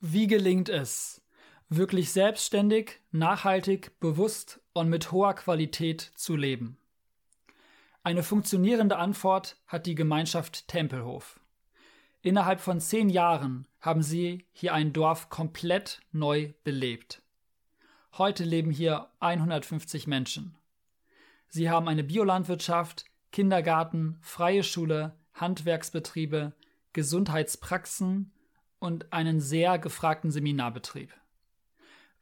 Wie gelingt es, wirklich selbstständig, nachhaltig, bewusst und mit hoher Qualität zu leben? Eine funktionierende Antwort hat die Gemeinschaft Tempelhof. Innerhalb von zehn Jahren haben sie hier ein Dorf komplett neu belebt. Heute leben hier 150 Menschen. Sie haben eine Biolandwirtschaft, Kindergarten, freie Schule, Handwerksbetriebe, Gesundheitspraxen und einen sehr gefragten Seminarbetrieb.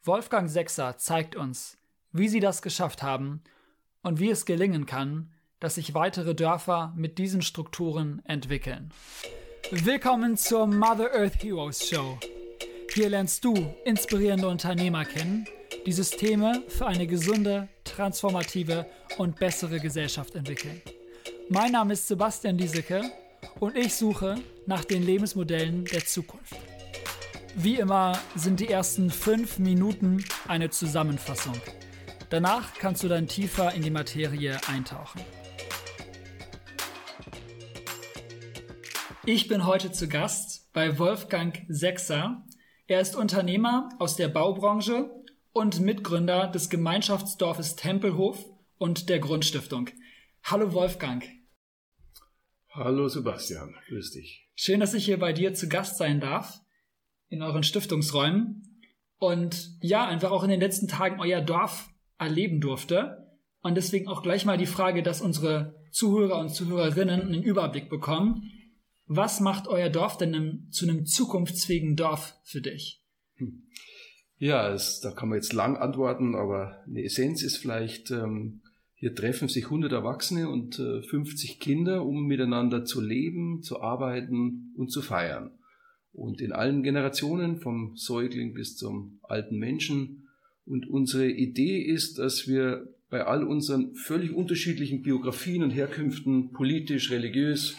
Wolfgang Sechser zeigt uns, wie sie das geschafft haben und wie es gelingen kann, dass sich weitere Dörfer mit diesen Strukturen entwickeln. Willkommen zur Mother Earth Heroes Show. Hier lernst du inspirierende Unternehmer kennen, die Systeme für eine gesunde, transformative und bessere Gesellschaft entwickeln. Mein Name ist Sebastian Diesecke und ich suche nach den Lebensmodellen der Zukunft. Wie immer sind die ersten fünf Minuten eine Zusammenfassung. Danach kannst du dann tiefer in die Materie eintauchen. Ich bin heute zu Gast bei Wolfgang Sechser. Er ist Unternehmer aus der Baubranche und Mitgründer des Gemeinschaftsdorfes Tempelhof und der Grundstiftung. Hallo Wolfgang. Hallo Sebastian, grüß dich. Schön, dass ich hier bei dir zu Gast sein darf, in euren Stiftungsräumen. Und ja, einfach auch in den letzten Tagen euer Dorf erleben durfte. Und deswegen auch gleich mal die Frage, dass unsere Zuhörer und Zuhörerinnen einen Überblick bekommen. Was macht euer Dorf denn zu einem zukunftsfähigen Dorf für dich? Hm. Ja, es, da kann man jetzt lang antworten, aber eine Essenz ist vielleicht, ähm, hier treffen sich 100 Erwachsene und äh, 50 Kinder, um miteinander zu leben, zu arbeiten und zu feiern. Und in allen Generationen, vom Säugling bis zum alten Menschen. Und unsere Idee ist, dass wir bei all unseren völlig unterschiedlichen Biografien und Herkünften, politisch, religiös,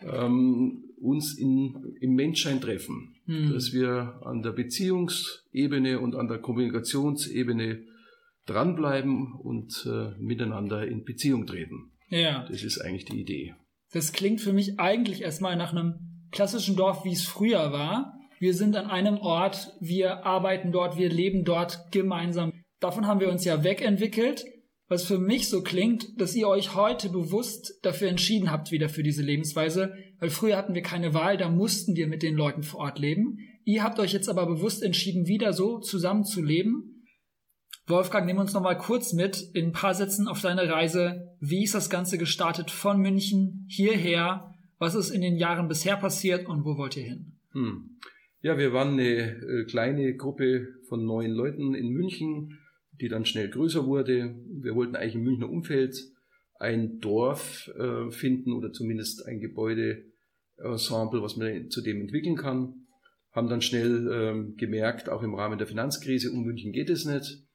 ähm, uns in, im Menschsein treffen. Hm. Dass wir an der Beziehungsebene und an der Kommunikationsebene dranbleiben und äh, miteinander in Beziehung treten. Ja. Das ist eigentlich die Idee. Das klingt für mich eigentlich erstmal nach einem klassischen Dorf, wie es früher war. Wir sind an einem Ort, wir arbeiten dort, wir leben dort gemeinsam. Davon haben wir uns ja wegentwickelt, was für mich so klingt, dass ihr euch heute bewusst dafür entschieden habt, wieder für diese Lebensweise, weil früher hatten wir keine Wahl, da mussten wir mit den Leuten vor Ort leben. Ihr habt euch jetzt aber bewusst entschieden, wieder so zusammen zu leben Wolfgang, nimm uns noch mal kurz mit in ein paar Sätzen auf deine Reise. Wie ist das Ganze gestartet von München hierher? Was ist in den Jahren bisher passiert und wo wollt ihr hin? Hm. Ja, wir waren eine äh, kleine Gruppe von neun Leuten in München, die dann schnell größer wurde. Wir wollten eigentlich im Münchner Umfeld ein Dorf äh, finden oder zumindest ein Gebäudeensemble, was man zudem entwickeln kann. Haben dann schnell ähm, gemerkt, auch im Rahmen der Finanzkrise, um München geht es nicht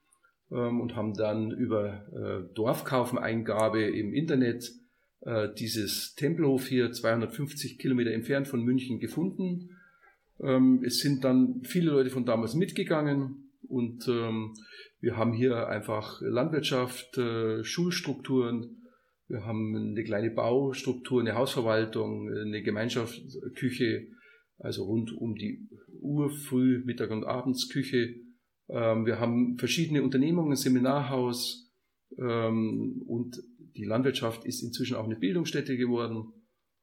und haben dann über äh, Dorfkaufeneingabe im Internet äh, dieses Tempelhof hier 250 Kilometer entfernt von München gefunden. Ähm, es sind dann viele Leute von damals mitgegangen und ähm, wir haben hier einfach Landwirtschaft, äh, Schulstrukturen, wir haben eine kleine Baustruktur, eine Hausverwaltung, eine Gemeinschaftsküche, also rund um die Uhr, Früh, Mittag und Abendsküche ähm, wir haben verschiedene Unternehmungen, Seminarhaus ähm, und die Landwirtschaft ist inzwischen auch eine Bildungsstätte geworden.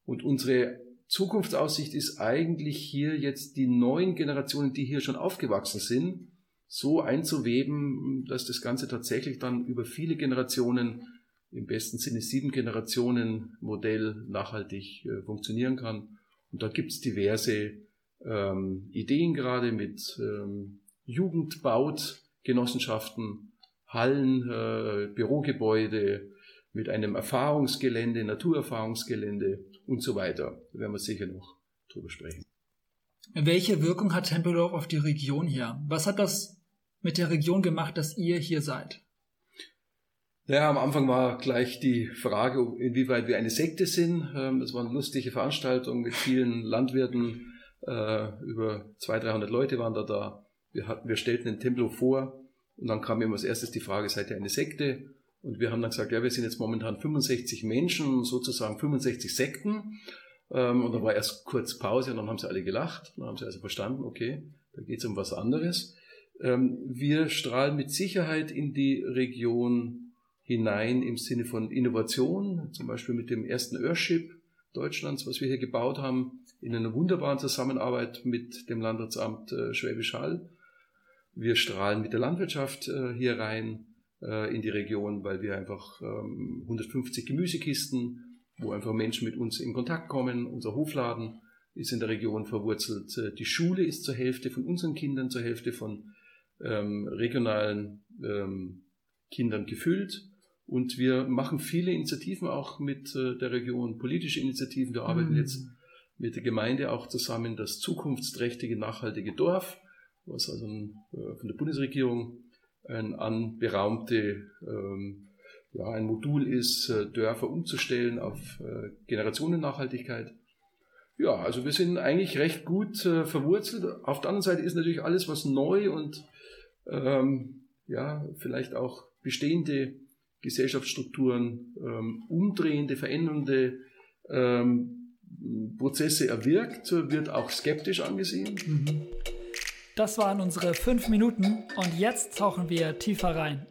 Und unsere Zukunftsaussicht ist eigentlich hier jetzt die neuen Generationen, die hier schon aufgewachsen sind, so einzuweben, dass das Ganze tatsächlich dann über viele Generationen, im besten Sinne sieben Generationen Modell nachhaltig äh, funktionieren kann. Und da gibt's diverse ähm, Ideen gerade mit ähm, Jugend baut Genossenschaften, Hallen, äh, Bürogebäude mit einem Erfahrungsgelände, Naturerfahrungsgelände und so weiter. Da werden wir sicher noch drüber sprechen. Welche Wirkung hat Tempelhof auf die Region hier? Was hat das mit der Region gemacht, dass ihr hier seid? Ja, am Anfang war gleich die Frage, inwieweit wir eine Sekte sind. Ähm, das war eine lustige Veranstaltung mit vielen Landwirten. Äh, über 200, 300 Leute waren da da. Wir, hatten, wir stellten den Templo vor und dann kam immer als erstes die Frage, seid ihr eine Sekte? Und wir haben dann gesagt, ja, wir sind jetzt momentan 65 Menschen, sozusagen 65 Sekten. Ähm, und dann war erst kurz Pause und dann haben sie alle gelacht. Dann haben sie also verstanden, okay, geht es um was anderes. Ähm, wir strahlen mit Sicherheit in die Region hinein im Sinne von Innovation, zum Beispiel mit dem ersten Earthship Deutschlands, was wir hier gebaut haben, in einer wunderbaren Zusammenarbeit mit dem Landratsamt äh, Schwäbisch Hall. Wir strahlen mit der Landwirtschaft äh, hier rein äh, in die Region, weil wir einfach 150 ähm, Gemüsekisten, wo einfach Menschen mit uns in Kontakt kommen. Unser Hofladen ist in der Region verwurzelt. Die Schule ist zur Hälfte von unseren Kindern, zur Hälfte von ähm, regionalen ähm, Kindern gefüllt. Und wir machen viele Initiativen auch mit äh, der Region, politische Initiativen. Wir arbeiten mhm. jetzt mit der Gemeinde auch zusammen das zukunftsträchtige, nachhaltige Dorf, was also äh, von der Bundesregierung ein anberaumte ähm, ja, ein Modul ist, äh, Dörfer umzustellen auf äh, Generationennachhaltigkeit. Ja, also wir sind eigentlich recht gut verwurzelt. Auf der anderen Seite ist natürlich alles, was neu und ähm, ja, vielleicht auch bestehende Gesellschaftsstrukturen ähm, umdrehende, verändernde ähm, Prozesse erwirkt, wird auch skeptisch angesehen. Mhm. Das waren unsere fünf Minuten und jetzt tauchen wir tiefer rein.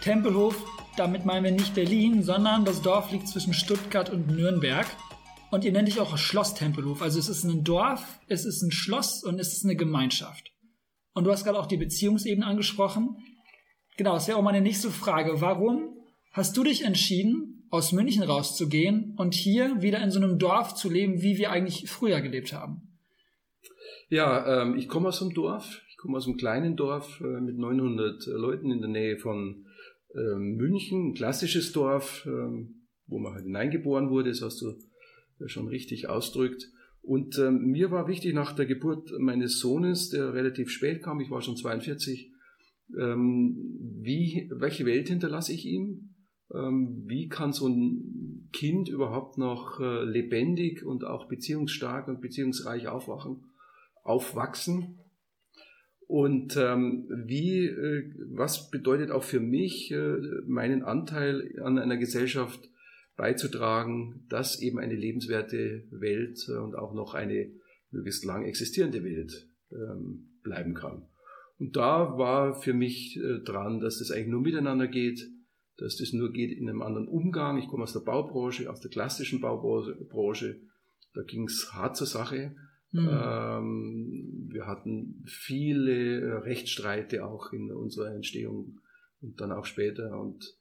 Tempelhof, damit meinen wir nicht Berlin, sondern das Dorf liegt zwischen Stuttgart und Nürnberg. Und ihr nennt dich auch Schloss Tempelhof. Also es ist ein Dorf, es ist ein Schloss und es ist eine Gemeinschaft. Und du hast gerade auch die Beziehungsebene angesprochen. Genau, das wäre auch meine nächste Frage. Warum hast du dich entschieden, aus München rauszugehen und hier wieder in so einem Dorf zu leben, wie wir eigentlich früher gelebt haben? Ja, ähm, ich komme aus einem Dorf. Ich komme aus einem kleinen Dorf äh, mit 900 äh, Leuten in der Nähe von äh, München, ein klassisches Dorf, ähm, wo man halt hineingeboren wurde, das hast du ja schon richtig ausdrückt. Und ähm, mir war wichtig nach der Geburt meines Sohnes, der relativ spät kam, ich war schon 42, ähm, wie, welche Welt hinterlasse ich ihm? Ähm, wie kann so ein Kind überhaupt noch äh, lebendig und auch beziehungsstark und beziehungsreich aufwachen, aufwachsen? Und ähm, wie, äh, was bedeutet auch für mich, äh, meinen Anteil an einer Gesellschaft beizutragen, dass eben eine lebenswerte Welt und auch noch eine möglichst lang existierende Welt ähm, bleiben kann. Und da war für mich dran, dass es eigentlich nur miteinander geht, dass das nur geht in einem anderen Umgang. Ich komme aus der Baubranche, aus der klassischen Baubranche. Da ging es hart zur Sache. Mhm. Ähm, wir hatten viele Rechtsstreite auch in unserer Entstehung und dann auch später. Und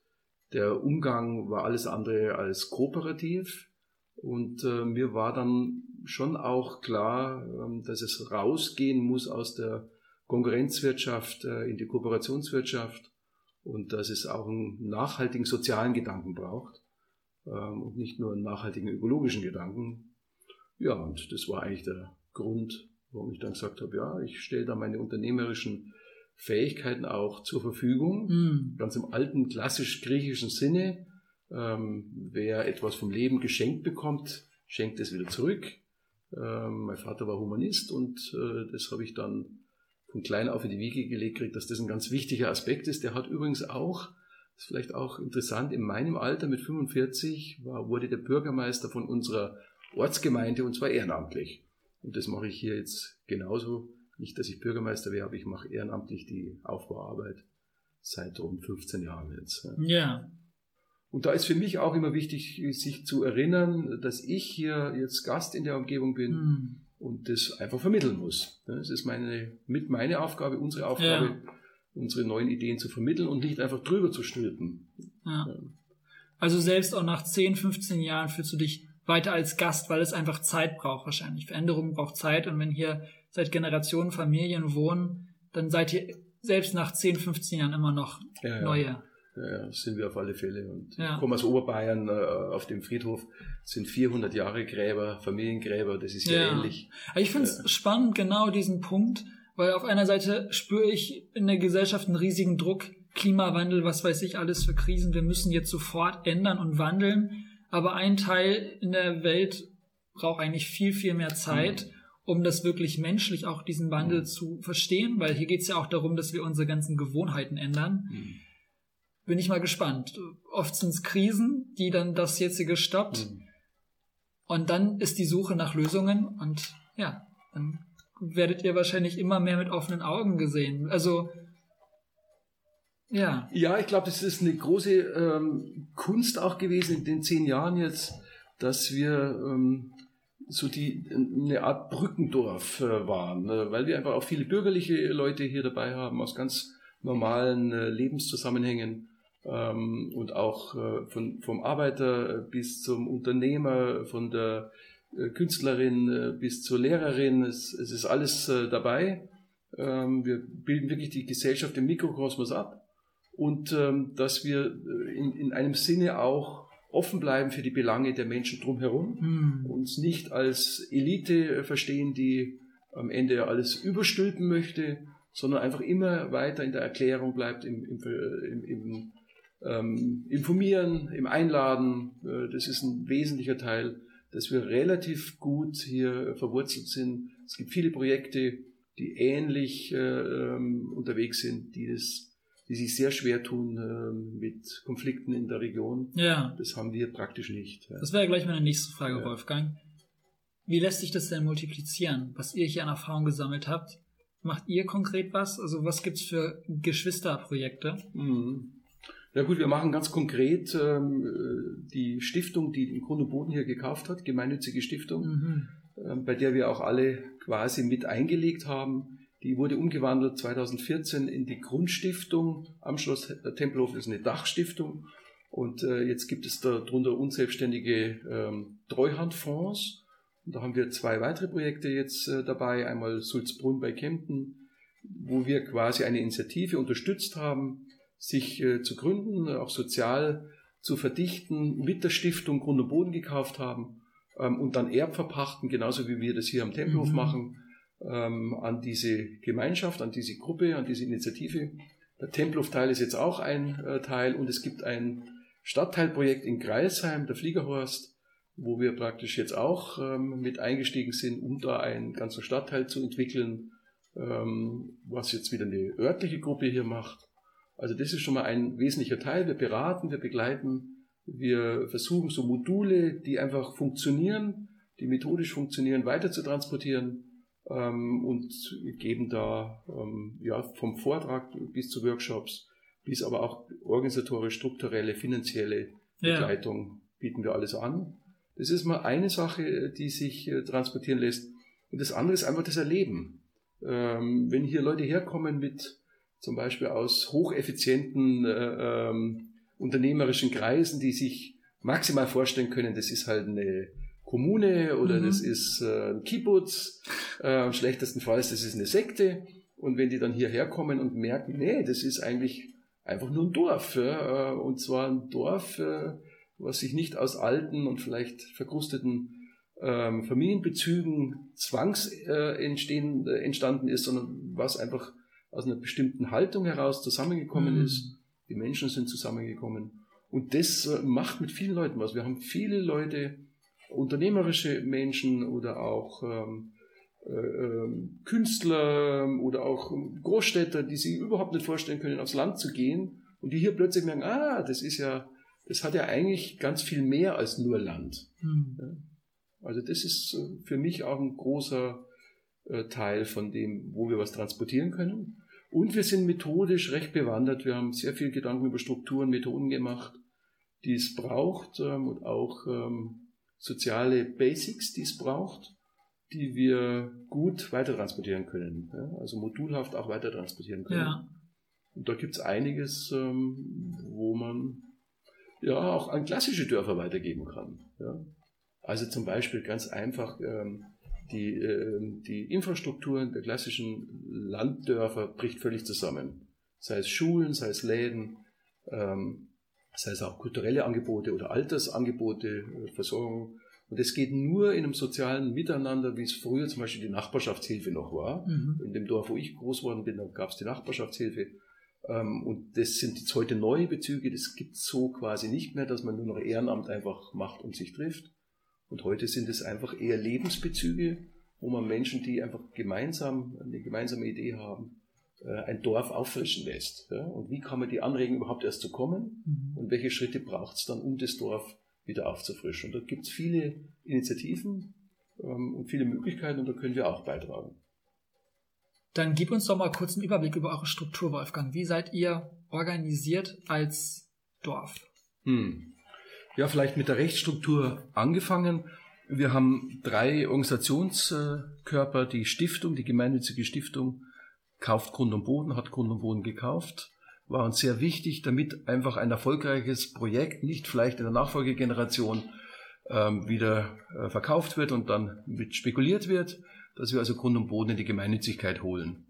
der Umgang war alles andere als kooperativ. Und äh, mir war dann schon auch klar, äh, dass es rausgehen muss aus der Konkurrenzwirtschaft äh, in die Kooperationswirtschaft und dass es auch einen nachhaltigen sozialen Gedanken braucht ähm, und nicht nur einen nachhaltigen ökologischen Gedanken. Ja, und das war eigentlich der Grund, warum ich dann gesagt habe, ja, ich stelle da meine unternehmerischen Fähigkeiten auch zur Verfügung, mm. ganz im alten klassisch griechischen Sinne. Ähm, wer etwas vom Leben geschenkt bekommt, schenkt es wieder zurück. Ähm, mein Vater war Humanist und äh, das habe ich dann von klein auf in die Wiege gelegt kriegt, dass das ein ganz wichtiger Aspekt ist. Der hat übrigens auch, ist vielleicht auch interessant, in meinem Alter mit 45 war, wurde der Bürgermeister von unserer Ortsgemeinde und zwar ehrenamtlich. Und das mache ich hier jetzt genauso. Nicht, dass ich Bürgermeister wäre, aber ich mache ehrenamtlich die Aufbauarbeit seit rund 15 Jahren jetzt. Ja. Und da ist für mich auch immer wichtig, sich zu erinnern, dass ich hier jetzt Gast in der Umgebung bin. Mhm und das einfach vermitteln muss. Das ist meine, mit meine Aufgabe, unsere Aufgabe, ja. unsere neuen Ideen zu vermitteln und nicht einfach drüber zu stülpen. Ja. Also selbst auch nach 10, 15 Jahren fühlst du dich weiter als Gast, weil es einfach Zeit braucht wahrscheinlich. Veränderung braucht Zeit und wenn hier seit Generationen Familien wohnen, dann seid ihr selbst nach 10, 15 Jahren immer noch ja, neue. Ja, sind wir auf alle Fälle. Und ja. ich komme aus Oberbayern, äh, auf dem Friedhof sind 400 Jahre Gräber, Familiengräber, das ist ja, ja ähnlich. ich finde es ja. spannend, genau diesen Punkt, weil auf einer Seite spüre ich in der Gesellschaft einen riesigen Druck, Klimawandel, was weiß ich, alles für Krisen, wir müssen jetzt sofort ändern und wandeln, aber ein Teil in der Welt braucht eigentlich viel, viel mehr Zeit. Mhm um das wirklich menschlich auch diesen Wandel mhm. zu verstehen, weil hier geht es ja auch darum, dass wir unsere ganzen Gewohnheiten ändern. Mhm bin ich mal gespannt. Oft sind es Krisen, die dann das jetzige stoppt. Mhm. Und dann ist die Suche nach Lösungen und ja, dann werdet ihr wahrscheinlich immer mehr mit offenen Augen gesehen. Also ja. Ja, ich glaube, das ist eine große ähm, Kunst auch gewesen in den zehn Jahren jetzt, dass wir ähm, so die eine Art Brückendorf äh, waren, ne? weil wir einfach auch viele bürgerliche Leute hier dabei haben aus ganz normalen äh, Lebenszusammenhängen ähm, und auch äh, von, vom Arbeiter bis zum Unternehmer, von der äh, Künstlerin äh, bis zur Lehrerin. Es, es ist alles äh, dabei. Ähm, wir bilden wirklich die Gesellschaft im Mikrokosmos ab und ähm, dass wir in, in einem Sinne auch offen bleiben für die Belange der Menschen drumherum, mhm. uns nicht als Elite verstehen, die am Ende alles überstülpen möchte, sondern einfach immer weiter in der Erklärung bleibt, im, im, im, im ähm, Informieren, im Einladen. Äh, das ist ein wesentlicher Teil, dass wir relativ gut hier verwurzelt sind. Es gibt viele Projekte, die ähnlich äh, ähm, unterwegs sind, die das die sich sehr schwer tun äh, mit Konflikten in der Region. Ja. Das haben wir praktisch nicht. Ja. Das wäre gleich meine nächste Frage, ja. Wolfgang. Wie lässt sich das denn multiplizieren, was ihr hier an Erfahrung gesammelt habt? Macht ihr konkret was? Also was gibt es für Geschwisterprojekte? Mhm. Ja gut, wir machen ganz konkret ähm, die Stiftung, die den Grund und Boden hier gekauft hat, gemeinnützige Stiftung, mhm. ähm, bei der wir auch alle quasi mit eingelegt haben die wurde umgewandelt 2014 in die Grundstiftung am Schloss Tempelhof, ist eine Dachstiftung. Und äh, jetzt gibt es darunter unselbstständige ähm, Treuhandfonds. Und da haben wir zwei weitere Projekte jetzt äh, dabei. Einmal Sulzbrunn bei Kempten, wo wir quasi eine Initiative unterstützt haben, sich äh, zu gründen, auch sozial zu verdichten, mit der Stiftung Grund und Boden gekauft haben ähm, und dann Erbverpachten, genauso wie wir das hier am Tempelhof mhm. machen ähm, an diese Gemeinschaft, an diese Gruppe, an diese Initiative. Der Tempelhofteil ist jetzt auch ein äh, Teil und es gibt ein Stadtteilprojekt in Greilsheim, der Fliegerhorst, wo wir praktisch jetzt auch ähm, mit eingestiegen sind, um da einen ganzen Stadtteil zu entwickeln, was jetzt wieder eine örtliche Gruppe hier macht. Also das ist schon mal ein wesentlicher Teil. Wir beraten, wir begleiten, wir versuchen so Module, die einfach funktionieren, die methodisch funktionieren, weiter zu transportieren ähm, und geben da ähm, ja, vom Vortrag bis zu Workshops, bis aber auch organisatorisch, strukturelle, finanzielle Begleitung ja. bieten wir alles an. Das ist mal eine Sache, die sich äh, transportieren lässt. Und das andere ist einfach das Erleben. Ähm, wenn hier Leute herkommen mit zum Beispiel aus hocheffizienten äh, ähm, unternehmerischen Kreisen, die sich maximal vorstellen können, das ist halt eine Kommune oder mhm. das ist äh, ein Kibbutz, äh, schlechtestenfalls das ist eine Sekte. Und wenn die dann hierher kommen und merken, nee, das ist eigentlich einfach nur ein Dorf. Ja, äh, und zwar ein Dorf, äh, was sich nicht aus alten und vielleicht verkrusteten ähm, Familienbezügen zwangs äh, entstehen, äh, entstanden ist, sondern was einfach aus einer bestimmten Haltung heraus zusammengekommen mhm. ist. Die Menschen sind zusammengekommen. Und das äh, macht mit vielen Leuten was. Wir haben viele Leute, unternehmerische Menschen oder auch ähm, äh, ähm, Künstler oder auch Großstädter, die sich überhaupt nicht vorstellen können, aufs Land zu gehen und die hier plötzlich merken, ah, das ist ja, das hat ja eigentlich ganz viel mehr als nur Land. Mhm. Also das ist äh, für mich auch ein großer Teil von dem, wo wir was transportieren können. Und wir sind methodisch recht bewandert. Wir haben sehr viel Gedanken über Strukturen, Methoden gemacht, die es braucht ähm, und auch ähm, soziale Basics, die es braucht, die wir gut weitertransportieren können. Ja? Also modulhaft auch weitertransportieren können. Ja. Und da gibt es einiges, ähm, wo man ja auch an klassische Dörfer weitergeben kann. Also zum Beispiel ganz einfach die, äh, die Infrastruktur der klassischen Landdörfer bricht völlig zusammen. Sei es Schulen, sei es Läden, ähm, sei es auch kulturelle Angebote oder Altersangebote, äh, Versorgung. Und es geht nur in einem sozialen Miteinander, wie es früher zum Beispiel die Nachbarschaftshilfe noch war. Mhm. In dem Dorf, wo ich groß geworden bin, da gab es die Nachbarschaftshilfe. Ähm, und das sind jetzt heute neue Bezüge, das gibt es so quasi nicht mehr, dass man nur noch Ehrenamt einfach macht und sich trifft. Und heute sind es einfach eher Lebensbezüge, wo man Menschen, die einfach gemeinsam eine gemeinsame Idee haben, äh, ein Dorf auffrischen lässt. Und wie kann man die anregen, überhaupt erst zu kommen? Mhm. Und welche Schritte braucht es dann, um das Dorf wieder aufzufrischen. Und da gibt es viele Initiativen ähm, und viele Möglichkeiten und da können wir auch beitragen. Dann gib uns doch mal kurz einen Überblick über eure Struktur, Wolfgang. Wie seid ihr organisiert als Dorf? Hm. Ja, vielleicht mit der Rechtsstruktur angefangen. Wir haben drei Organisationskörper, die Stiftung, die gemeinnützige Stiftung, kauft Grund und Boden, hat Grund und Boden gekauft, war uns sehr wichtig, damit einfach ein erfolgreiches Projekt nicht vielleicht in der Nachfolgegeneration ähm, wieder äh, verkauft wird und dann mit spekuliert wird, dass wir also Grund und Boden in die Gemeinnützigkeit holen.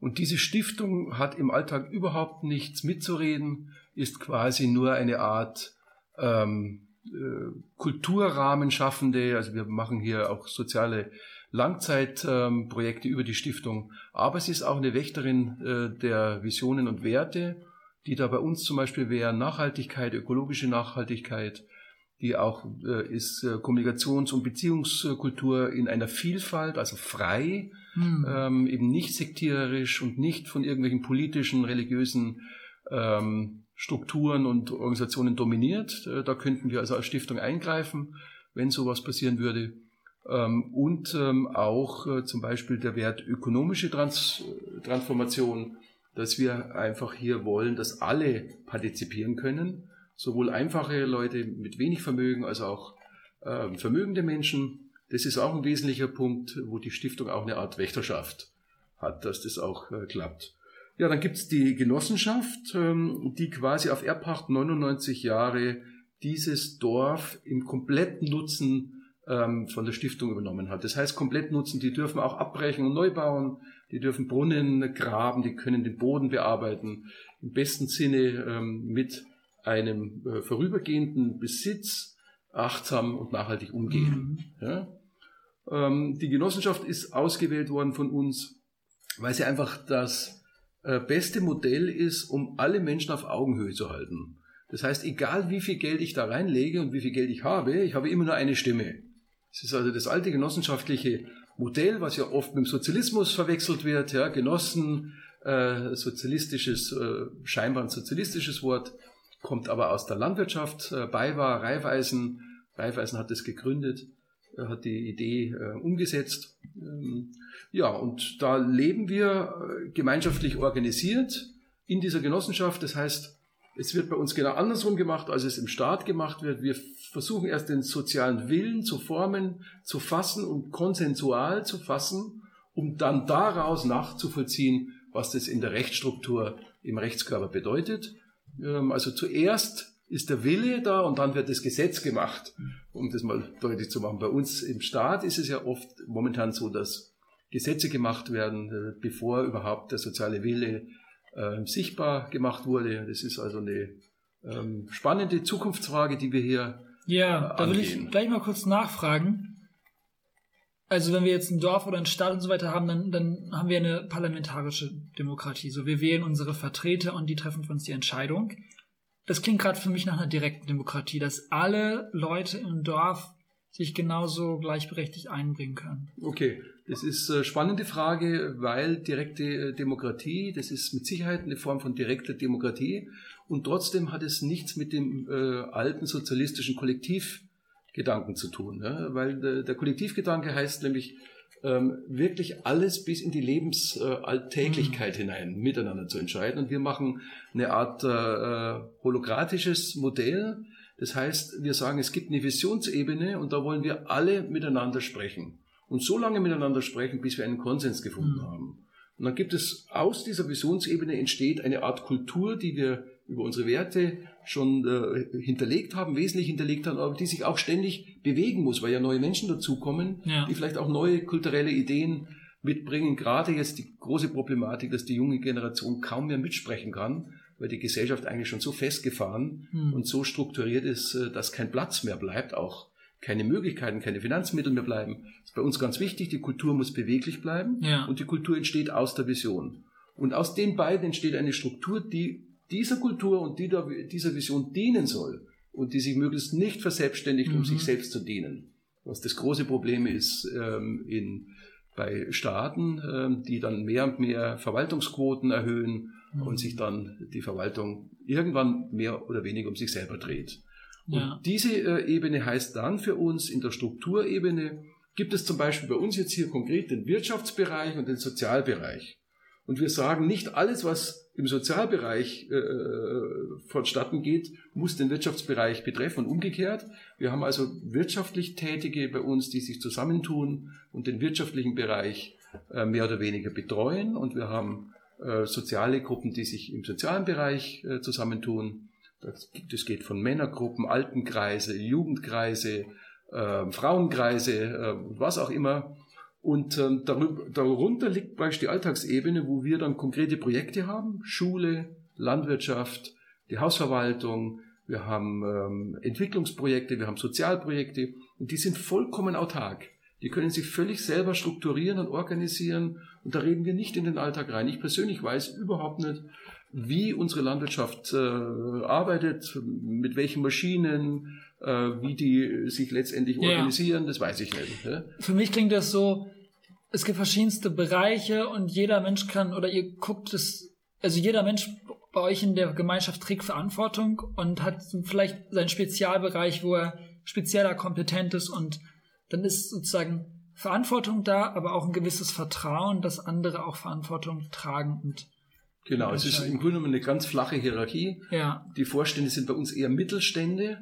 Und diese Stiftung hat im Alltag überhaupt nichts mitzureden, ist quasi nur eine Art ähm, äh, Kulturrahmen schaffende, also wir machen hier auch soziale Langzeitprojekte ähm, über die Stiftung, aber sie ist auch eine Wächterin äh, der Visionen und Werte, die da bei uns zum Beispiel wären Nachhaltigkeit, ökologische Nachhaltigkeit, die auch äh, ist äh, Kommunikations- und Beziehungskultur in einer Vielfalt, also frei, mhm. ähm, eben nicht sektiererisch und nicht von irgendwelchen politischen, religiösen ähm, Strukturen und Organisationen dominiert. Äh, da könnten wir also als Stiftung eingreifen, wenn sowas passieren würde. Ähm, und ähm, auch äh, zum Beispiel der Wert ökonomische Trans Transformation, dass wir einfach hier wollen, dass alle partizipieren können sowohl einfache Leute mit wenig Vermögen als auch äh, vermögende Menschen. Das ist auch ein wesentlicher Punkt, wo die Stiftung auch eine Art Wächterschaft hat, dass das auch äh, klappt. Ja, dann gibt's die Genossenschaft, ähm, die quasi auf Erbpacht 99 Jahre dieses Dorf im kompletten Nutzen ähm, von der Stiftung übernommen hat. Das heißt, komplett nutzen, die dürfen auch abbrechen und neu bauen, die dürfen Brunnen graben, die können den Boden bearbeiten, im besten Sinne ähm, mit einem äh, vorübergehenden Besitz achtsam und nachhaltig umgehen. Mhm. Ja? Die Genossenschaft ist ausgewählt worden von uns, weil sie einfach das äh, beste Modell ist, um alle Menschen auf Augenhöhe zu halten. Das heißt, egal wie viel Geld ich da reinlege und wie viel Geld ich habe, ich habe immer nur eine Stimme. Es ist also das alte genossenschaftliche Modell, was ja oft mit dem Sozialismus verwechselt wird. Ja, Genossen, äh, sozialistisches, äh, scheinbar ein sozialistisches Wort kommt aber aus der Landwirtschaft. Äh, BayWa, Raiffeisen, Raiffeisen hat es gegründet, hat die Idee äh, umgesetzt. Ähm, ja, und da leben wir äh, gemeinschaftlich organisiert in dieser Genossenschaft. Das heißt, es wird bei uns genau andersrum gemacht, als es im Staat gemacht wird. Wir versuchen erst den sozialen Willen zu formen, zu fassen und konsensual zu fassen, um dann daraus nachzuvollziehen, was das in der Rechtsstruktur im Rechtskörper bedeutet. Ähm, also zuerst ist der Wille da und dann wird das Gesetz gemacht, um das mal deutlich zu machen. Bei uns im Staat ist es ja oft momentan so, dass Gesetze gemacht werden, äh, bevor überhaupt der soziale Wille äh, sichtbar gemacht wurde. Das ist also eine ähm, spannende Zukunftsfrage, die wir hier. Ja, äh, da will ich gleich mal kurz nachfragen. Also wenn wir jetzt ein Dorf oder ein Staat und so weiter haben, dann, dann haben wir eine parlamentarische Demokratie. So, wir wählen unsere Vertreter und die treffen für uns die Entscheidung. Das klingt gerade für mich nach einer direkten Demokratie, dass alle Leute im Dorf sich genauso gleichberechtigt einbringen können. Okay, das ist eine spannende Frage, weil direkte äh, Demokratie, das ist mit Sicherheit eine Form von direkter Demokratie und trotzdem hat es nichts mit dem äh, alten sozialistischen Kollektiv Gedanken zu tun. Ne? Weil der, der Kollektivgedanke heißt nämlich ähm, wirklich alles bis in die Lebensalltäglichkeit äh, mhm. hinein miteinander zu entscheiden. Und wir machen eine Art äh, holokratisches Modell. Das heißt, wir sagen, es gibt eine Visionsebene und da wollen wir alle miteinander sprechen. Und so lange miteinander sprechen, bis wir einen Konsens gefunden mhm. haben. Und dann gibt es aus dieser Visionsebene entsteht eine Art Kultur, die wir über unsere Werte schon äh, hinterlegt haben, wesentlich hinterlegt haben, aber die sich auch ständig bewegen muss, weil ja neue Menschen dazukommen, ja. die vielleicht auch neue kulturelle Ideen mitbringen. Gerade jetzt die große Problematik, dass die junge Generation kaum mehr mitsprechen kann, weil die Gesellschaft eigentlich schon so festgefahren hm. und so strukturiert ist, äh, dass kein Platz mehr bleibt, auch keine Möglichkeiten, keine Finanzmittel mehr bleiben. Das ist bei uns ganz wichtig, die Kultur muss beweglich bleiben ja. und die Kultur entsteht aus der Vision. Und aus den beiden entsteht eine Struktur, die dieser Kultur und dieser Vision dienen soll und die sich möglichst nicht verselbstständigt, um mhm. sich selbst zu dienen. Was das große Problem ist ähm, in, bei Staaten, ähm, die dann mehr und mehr Verwaltungsquoten erhöhen mhm. und sich dann die Verwaltung irgendwann mehr oder weniger um sich selber dreht. Ja. Und diese äh, Ebene heißt dann für uns in der Strukturebene, gibt es zum Beispiel bei uns jetzt hier konkret den Wirtschaftsbereich und den Sozialbereich. Und wir sagen, nicht alles, was im Sozialbereich äh, vonstatten geht, muss den Wirtschaftsbereich betreffen und umgekehrt. Wir haben also wirtschaftlich Tätige bei uns, die sich zusammentun und den wirtschaftlichen Bereich äh, mehr oder weniger betreuen. Und wir haben äh, soziale Gruppen, die sich im sozialen Bereich äh, zusammentun. Das, das, geht von Männergruppen, Altenkreise, Jugendkreise, äh, Frauenkreise, äh, was auch immer. Und ähm, darüber, darunter liegt beispielsweise die Alltagsebene, wo wir dann konkrete Projekte haben, Schule, Landwirtschaft, die Hausverwaltung, wir haben ähm, Entwicklungsprojekte, wir haben Sozialprojekte und die sind vollkommen autark. Die können sich völlig selber strukturieren und organisieren und da reden wir nicht in den Alltag rein. Ich persönlich weiß überhaupt nicht, wie unsere Landwirtschaft äh, arbeitet, mit welchen Maschinen, wie die sich letztendlich ja. organisieren, das weiß ich nicht. Ja? Für mich klingt das so, es gibt verschiedenste Bereiche und jeder Mensch kann, oder ihr guckt es, also jeder Mensch bei euch in der Gemeinschaft trägt Verantwortung und hat vielleicht seinen Spezialbereich, wo er spezieller kompetent ist und dann ist sozusagen Verantwortung da, aber auch ein gewisses Vertrauen, dass andere auch Verantwortung tragen und Genau, es ist im Grunde genommen eine ganz flache Hierarchie. Ja. Die Vorstände sind bei uns eher Mittelstände,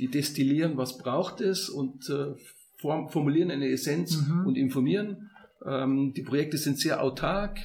die destillieren, was braucht es und äh, formulieren eine Essenz mhm. und informieren. Ähm, die Projekte sind sehr autark.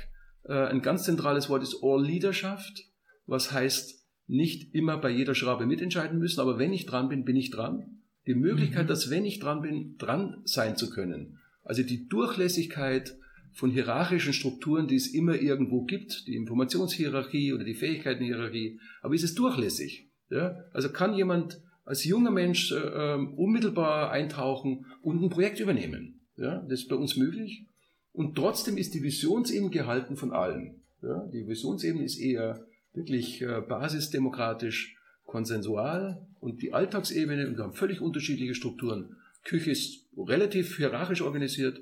Äh, ein ganz zentrales Wort ist All Leaderschaft, was heißt, nicht immer bei jeder Schraube mitentscheiden müssen, aber wenn ich dran bin, bin ich dran. Die Möglichkeit, mhm. dass wenn ich dran bin, dran sein zu können. Also die Durchlässigkeit von hierarchischen Strukturen, die es immer irgendwo gibt, die Informationshierarchie oder die Fähigkeitenhierarchie, aber ist es durchlässig? Ja? Also kann jemand als junger Mensch äh, ähm, unmittelbar eintauchen und ein Projekt übernehmen? Ja? Das ist bei uns möglich. Und trotzdem ist die Visionsebene gehalten von allen. Ja? Die Visionsebene ist eher wirklich äh, basisdemokratisch, konsensual und die Alltagsebene, und wir haben völlig unterschiedliche Strukturen. Küche ist relativ hierarchisch organisiert,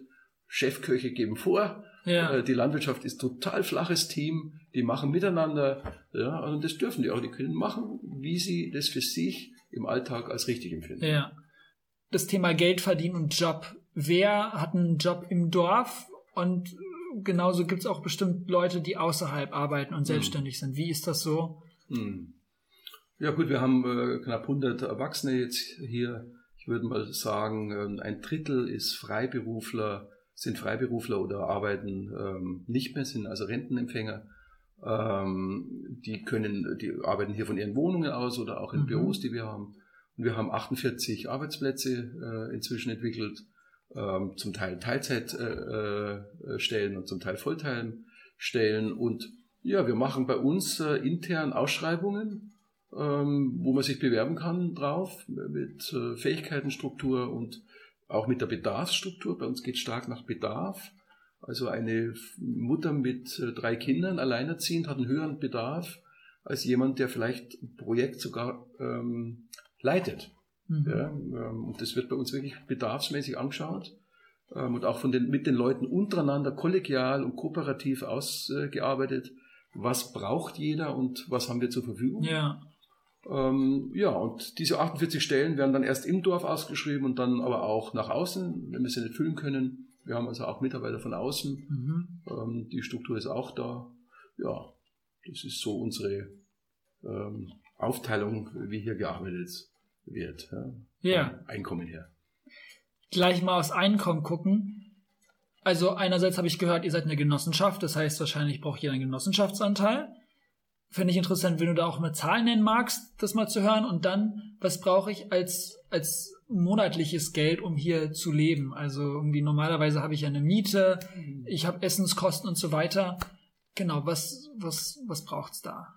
Chefköche geben vor, ja. Äh, die Landwirtschaft ist total flaches Team, die machen miteinander, ja, und das dürfen die auch, die können machen, wie sie das für sich im Alltag als richtig empfinden. Ja. Das Thema Geld verdienen und Job. Wer hat einen Job im Dorf und genauso gibt es auch bestimmt Leute, die außerhalb arbeiten und hm. selbstständig hm. sind. Wie ist das so? Hm. Ja gut, wir haben äh, knapp 100 Erwachsene jetzt hier. Ich würde mal sagen, äh, ein Drittel ist Freiberufler, sind Freiberufler oder arbeiten ähm, nicht mehr, sind also Rentenempfänger. Ähm, die können, die arbeiten hier von ihren Wohnungen aus oder auch in mhm. Büros, die wir haben. Und wir haben 48 Arbeitsplätze äh, inzwischen entwickelt, ähm, zum Teil Teilzeitstellen äh, äh, und zum Teil Vollteilstellen. Und ja, wir machen bei uns äh, intern Ausschreibungen ähm, wo man sich bewerben kann drauf mit äh, Fähigkeitenstruktur und auch mit der Bedarfsstruktur. Bei uns geht es stark nach Bedarf. Also eine Mutter mit äh, drei Kindern alleinerziehend hat einen höheren Bedarf als jemand, der vielleicht ein Projekt sogar ähm, leitet. Mhm. Ja, ähm, und das wird bei uns wirklich bedarfsmäßig angeschaut ähm, und auch von den, mit den Leuten untereinander kollegial und kooperativ ausgearbeitet. Was braucht jeder und was haben wir zur Verfügung? Ja. Ähm, ja, und diese 48 Stellen werden dann erst im Dorf ausgeschrieben und dann aber auch nach außen, wenn wir sie nicht füllen können. Wir haben also auch Mitarbeiter von außen. Mhm. Ähm, die Struktur ist auch da. Ja, das ist so unsere ähm, Aufteilung, wie hier gearbeitet wird. Ja, ja. Einkommen her. Gleich mal aufs Einkommen gucken. Also einerseits habe ich gehört, ihr seid eine Genossenschaft, das heißt wahrscheinlich braucht jeder einen Genossenschaftsanteil. Fände ich interessant, wenn du da auch eine Zahl nennen magst, das mal zu hören. Und dann, was brauche ich als, als monatliches Geld, um hier zu leben? Also irgendwie normalerweise habe ich eine Miete, ich habe Essenskosten und so weiter. Genau, was, was, was braucht's da?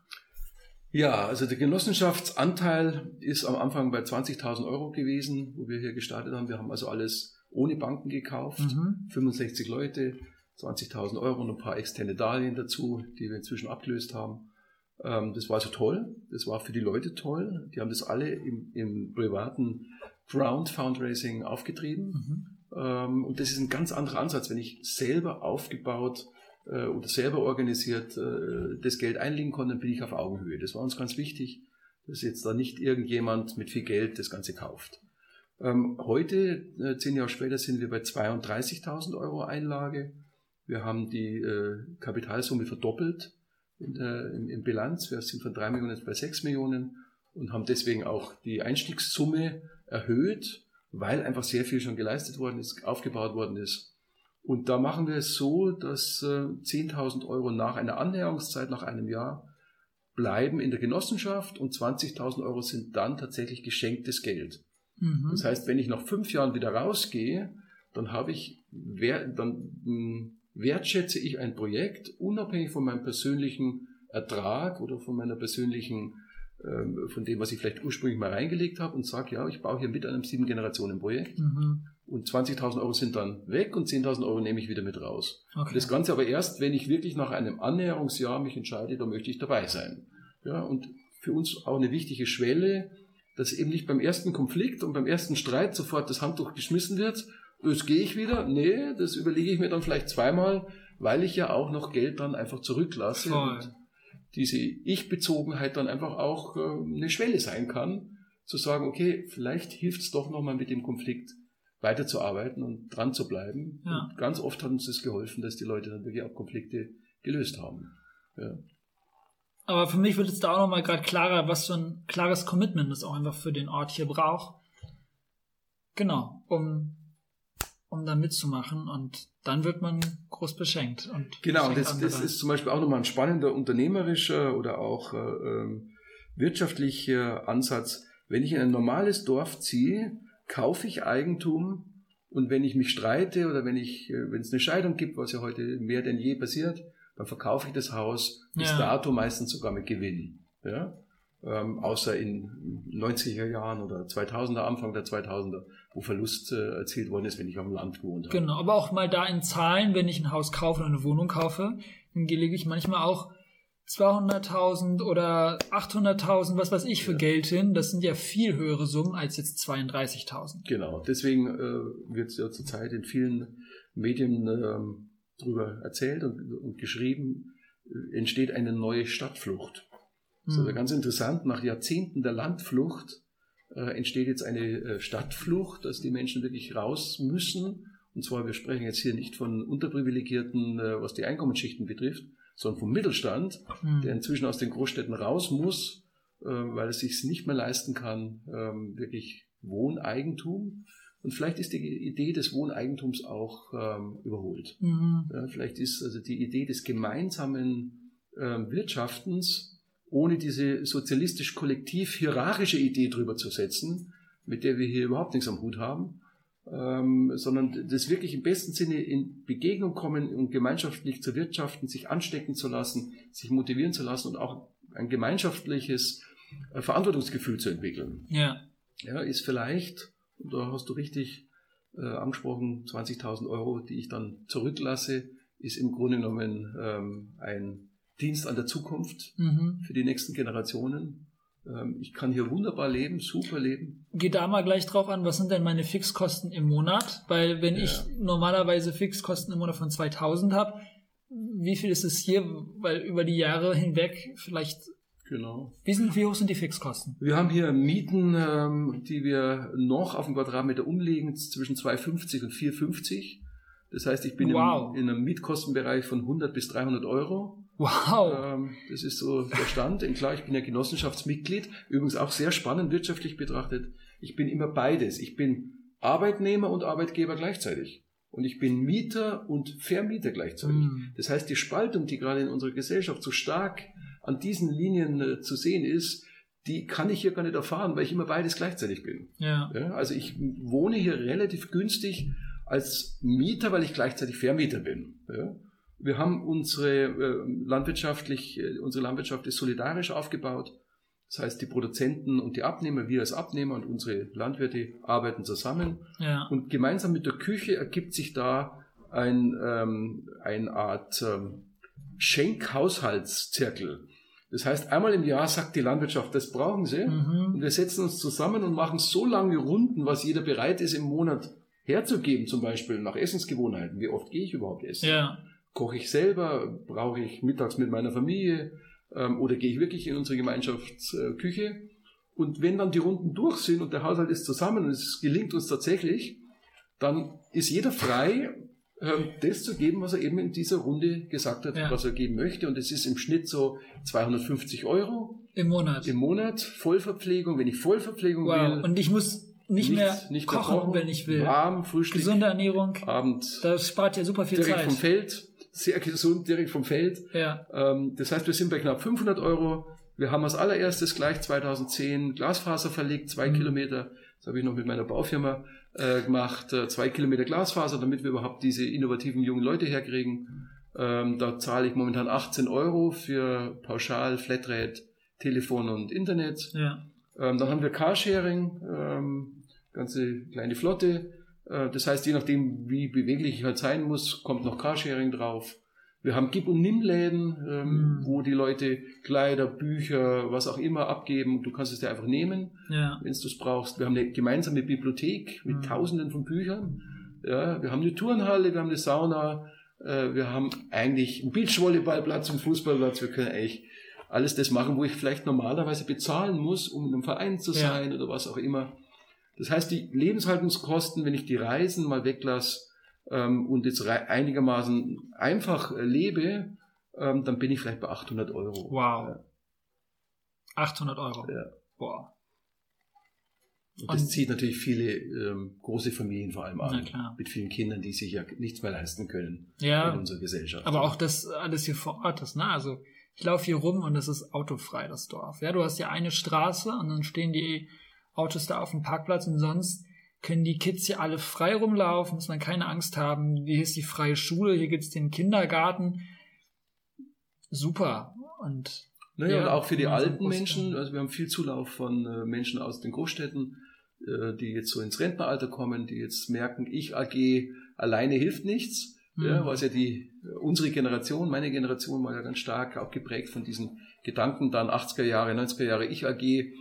Ja, also der Genossenschaftsanteil ist am Anfang bei 20.000 Euro gewesen, wo wir hier gestartet haben. Wir haben also alles ohne Banken gekauft, mhm. 65 Leute, 20.000 Euro und ein paar externe Darlehen dazu, die wir inzwischen abgelöst haben. Ähm, das war so toll. Das war für die Leute toll. Die haben das alle im, im privaten Ground Fundraising aufgetrieben. Mhm. Ähm, und das ist ein ganz anderer Ansatz, wenn ich selber aufgebaut äh, oder selber organisiert äh, das Geld einlegen konnte, dann bin ich auf Augenhöhe. Das war uns ganz wichtig, dass jetzt da nicht irgendjemand mit viel Geld das Ganze kauft. Ähm, heute, äh, zehn Jahre später, sind wir bei 32.000 Euro Einlage. Wir haben die Kapitalsumme verdoppelt in der, in, in Bilanz. Wir sind von drei Millionen jetzt bei sechs Millionen und haben deswegen auch die Einstiegssumme erhöht, weil einfach sehr viel schon geleistet worden ist, aufgebaut worden ist. Und da machen wir es so, dass äh, 10.000 Euro nach einer Annäherungszeit, nach einem Jahr, bleiben in der Genossenschaft und 20.000 Euro sind dann tatsächlich geschenktes Geld. Mhm. Das heißt, wenn ich nach fünf Jahren wieder rausgehe, dann habe ich, dann hm, wertschätze ich ein Projekt unabhängig von meinem persönlichen Ertrag oder von meiner persönlichen, von dem, was ich vielleicht ursprünglich mal reingelegt habe und sage, ja, ich baue hier mit einem sieben Generationen Projekt. Mhm. Und 20.000 Euro sind dann weg und 10.000 Euro nehme ich wieder mit raus. Okay. Das Ganze aber erst, wenn ich wirklich nach einem Annäherungsjahr mich entscheide, da möchte ich dabei sein. Ja, und für uns auch eine wichtige Schwelle, dass eben nicht beim ersten Konflikt und beim ersten Streit sofort das Handtuch geschmissen wird, jetzt gehe ich wieder. Nee, das überlege ich mir dann vielleicht zweimal, weil ich ja auch noch Geld dann einfach zurücklasse. Voll. Diese Ich-Bezogenheit dann einfach auch äh, eine Schwelle sein kann, zu sagen, okay, vielleicht hilft es doch nochmal mit dem Konflikt weiterzuarbeiten und dran zu bleiben. Ja. Und ganz oft hat uns das geholfen, dass die Leute dann wirklich auch Konflikte gelöst haben. Ja. Aber für mich wird es da auch nochmal gerade klarer, was für ein klares Commitment es auch einfach für den Ort hier braucht. Genau, um, um da mitzumachen und dann wird man groß beschenkt. Und genau, das, das ist zum Beispiel auch nochmal ein spannender unternehmerischer oder auch äh, ähm, wirtschaftlicher Ansatz. Wenn ich in ein normales Dorf ziehe, kaufe ich Eigentum und wenn ich mich streite oder wenn ich, äh, wenn es eine Scheidung gibt, was ja heute mehr denn je passiert, dann verkaufe ich das Haus bis ja. dato meistens sogar mit Gewinn. Ja? Ähm, außer in 90er Jahren oder 2000er, Anfang der 2000er, wo Verlust äh, erzielt worden ist, wenn ich auf dem Land gewohnt habe. Genau, aber auch mal da in Zahlen, wenn ich ein Haus kaufe oder eine Wohnung kaufe, dann lege ich manchmal auch 200.000 oder 800.000, was weiß ich, für ja. Geld hin. Das sind ja viel höhere Summen als jetzt 32.000. Genau, deswegen äh, wird es ja zurzeit in vielen Medien ähm, darüber erzählt und, und geschrieben, äh, entsteht eine neue Stadtflucht. Das ist also ganz interessant, nach Jahrzehnten der Landflucht äh, entsteht jetzt eine äh, Stadtflucht, dass die Menschen wirklich raus müssen. Und zwar, wir sprechen jetzt hier nicht von Unterprivilegierten, äh, was die Einkommensschichten betrifft, sondern vom Mittelstand, mhm. der inzwischen aus den Großstädten raus muss, äh, weil er sich nicht mehr leisten kann, ähm, wirklich Wohneigentum und vielleicht ist die Idee des Wohneigentums auch ähm, überholt. Mhm. Ja, vielleicht ist also die Idee des gemeinsamen ähm, Wirtschaftens, ohne diese sozialistisch-kollektiv-hierarchische Idee drüber zu setzen, mit der wir hier überhaupt nichts am Hut haben, ähm, sondern das wirklich im besten Sinne in Begegnung kommen und gemeinschaftlich zu wirtschaften, sich anstecken zu lassen, sich motivieren zu lassen und auch ein gemeinschaftliches äh, Verantwortungsgefühl zu entwickeln. Ja. Ja, ist vielleicht und da hast du richtig äh, angesprochen, 20.000 Euro, die ich dann zurücklasse, ist im Grunde genommen ähm, ein Dienst an der Zukunft mhm. für die nächsten Generationen. Ähm, ich kann hier wunderbar leben, super leben. Geh da mal gleich drauf an, was sind denn meine Fixkosten im Monat? Weil wenn ja. ich normalerweise Fixkosten im Monat von 2000 habe, wie viel ist es hier? Weil über die Jahre hinweg vielleicht Genau. Wie, sind, wie hoch sind die Fixkosten? Wir haben hier Mieten, ähm, die wir noch auf dem Quadratmeter umlegen, zwischen 2,50 und 4,50. Das heißt, ich bin wow. im, in einem Mietkostenbereich von 100 bis 300 Euro. Wow. Ähm, das ist so der Stand. Und klar, ich bin ja Genossenschaftsmitglied. Übrigens auch sehr spannend wirtschaftlich betrachtet. Ich bin immer beides. Ich bin Arbeitnehmer und Arbeitgeber gleichzeitig. Und ich bin Mieter und Vermieter gleichzeitig. Mm. Das heißt, die Spaltung, die gerade in unserer Gesellschaft so stark an diesen Linien äh, zu sehen ist, die kann ich hier gar nicht erfahren, weil ich immer beides gleichzeitig bin. Ja. ja. also ich wohne hier relativ günstig als Mieter, weil ich gleichzeitig Vermieter bin. Ja. Wir haben unsere äh, landwirtschaftlich, äh, unsere Landwirtschaft ist solidarisch aufgebaut. Das heißt, die Produzenten und die Abnehmer, wir als Abnehmer und unsere Landwirte arbeiten zusammen. Ja. Und gemeinsam mit der Küche ergibt sich da ein, ähm, eine Art ähm, Schenkhaushaltszirkel. Das heißt, einmal im Jahr sagt die Landwirtschaft, das brauchen sie. Mhm. Und wir setzen uns zusammen und machen so lange Runden, was jeder bereit ist im Monat herzugeben, zum Beispiel nach Essensgewohnheiten. Wie oft gehe ich überhaupt essen? Ja. Koche ich selber? Brauche ich mittags mit meiner Familie? Ähm, oder gehe ich wirklich in unsere Gemeinschaftsküche? Und wenn dann die Runden durch sind und der Haushalt ist zusammen und es gelingt uns tatsächlich, dann ist jeder frei, ähm, das zu geben, was er eben in dieser Runde gesagt hat, ja. was er geben möchte. Und es ist im Schnitt so 250 Euro. Im Monat. Im Monat. Vollverpflegung, wenn ich Vollverpflegung wow. will. Und ich muss nicht, nicht mehr nicht kochen, kochen, wenn ich will. Warm, Frühstück. Gesunde Ernährung. Abend. Das spart ja super viel direkt Zeit. vom Feld. Sehr gesund, direkt vom Feld. Ja. Ähm, das heißt, wir sind bei knapp 500 Euro. Wir haben als allererstes gleich 2010 Glasfaser verlegt, zwei mhm. Kilometer. Das habe ich noch mit meiner Baufirma äh, gemacht. Äh, zwei Kilometer Glasfaser, damit wir überhaupt diese innovativen jungen Leute herkriegen. Ähm, da zahle ich momentan 18 Euro für pauschal Flatrate, Telefon und Internet. Ja. Ähm, dann haben wir Carsharing, ähm, ganze kleine Flotte. Äh, das heißt, je nachdem, wie beweglich ich halt sein muss, kommt noch Carsharing drauf. Wir haben Gib- und Nimm-Läden, ähm, mhm. wo die Leute Kleider, Bücher, was auch immer abgeben. Du kannst es dir einfach nehmen, ja. wenn du es brauchst. Wir haben eine gemeinsame Bibliothek mit mhm. Tausenden von Büchern. Ja, wir haben eine Turnhalle, wir haben eine Sauna, äh, wir haben eigentlich einen Beachvolleyballplatz, einen Fußballplatz. Wir können eigentlich alles das machen, wo ich vielleicht normalerweise bezahlen muss, um in einem Verein zu sein ja. oder was auch immer. Das heißt, die Lebenshaltungskosten, wenn ich die Reisen mal weglasse ähm, und jetzt einigermaßen einfach äh, lebe, ähm, dann bin ich vielleicht bei 800 Euro. Wow. Ja. 800 Euro. Ja. Wow. Und das und, zieht natürlich viele ähm, große Familien vor allem an. Mit vielen Kindern, die sich ja nichts mehr leisten können ja, in unserer Gesellschaft. Aber auch das alles hier vor Ort ist, ne? Also ich laufe hier rum und es ist autofrei, das Dorf. Ja, du hast ja eine Straße und dann stehen die Autos da auf dem Parkplatz und sonst können die Kids hier alle frei rumlaufen, muss man keine Angst haben. Hier ist die freie Schule, hier gibt's den Kindergarten. Super. Und naja, ja, und auch für die alten Menschen, also wir haben viel Zulauf von äh, Menschen aus den Großstädten, äh, die jetzt so ins Rentneralter kommen, die jetzt merken, ich AG alleine hilft nichts. Mhm. Ja, was ja die, unsere Generation, meine Generation war ja ganz stark auch geprägt von diesen Gedanken, dann 80er Jahre, 90er Jahre, ich AG,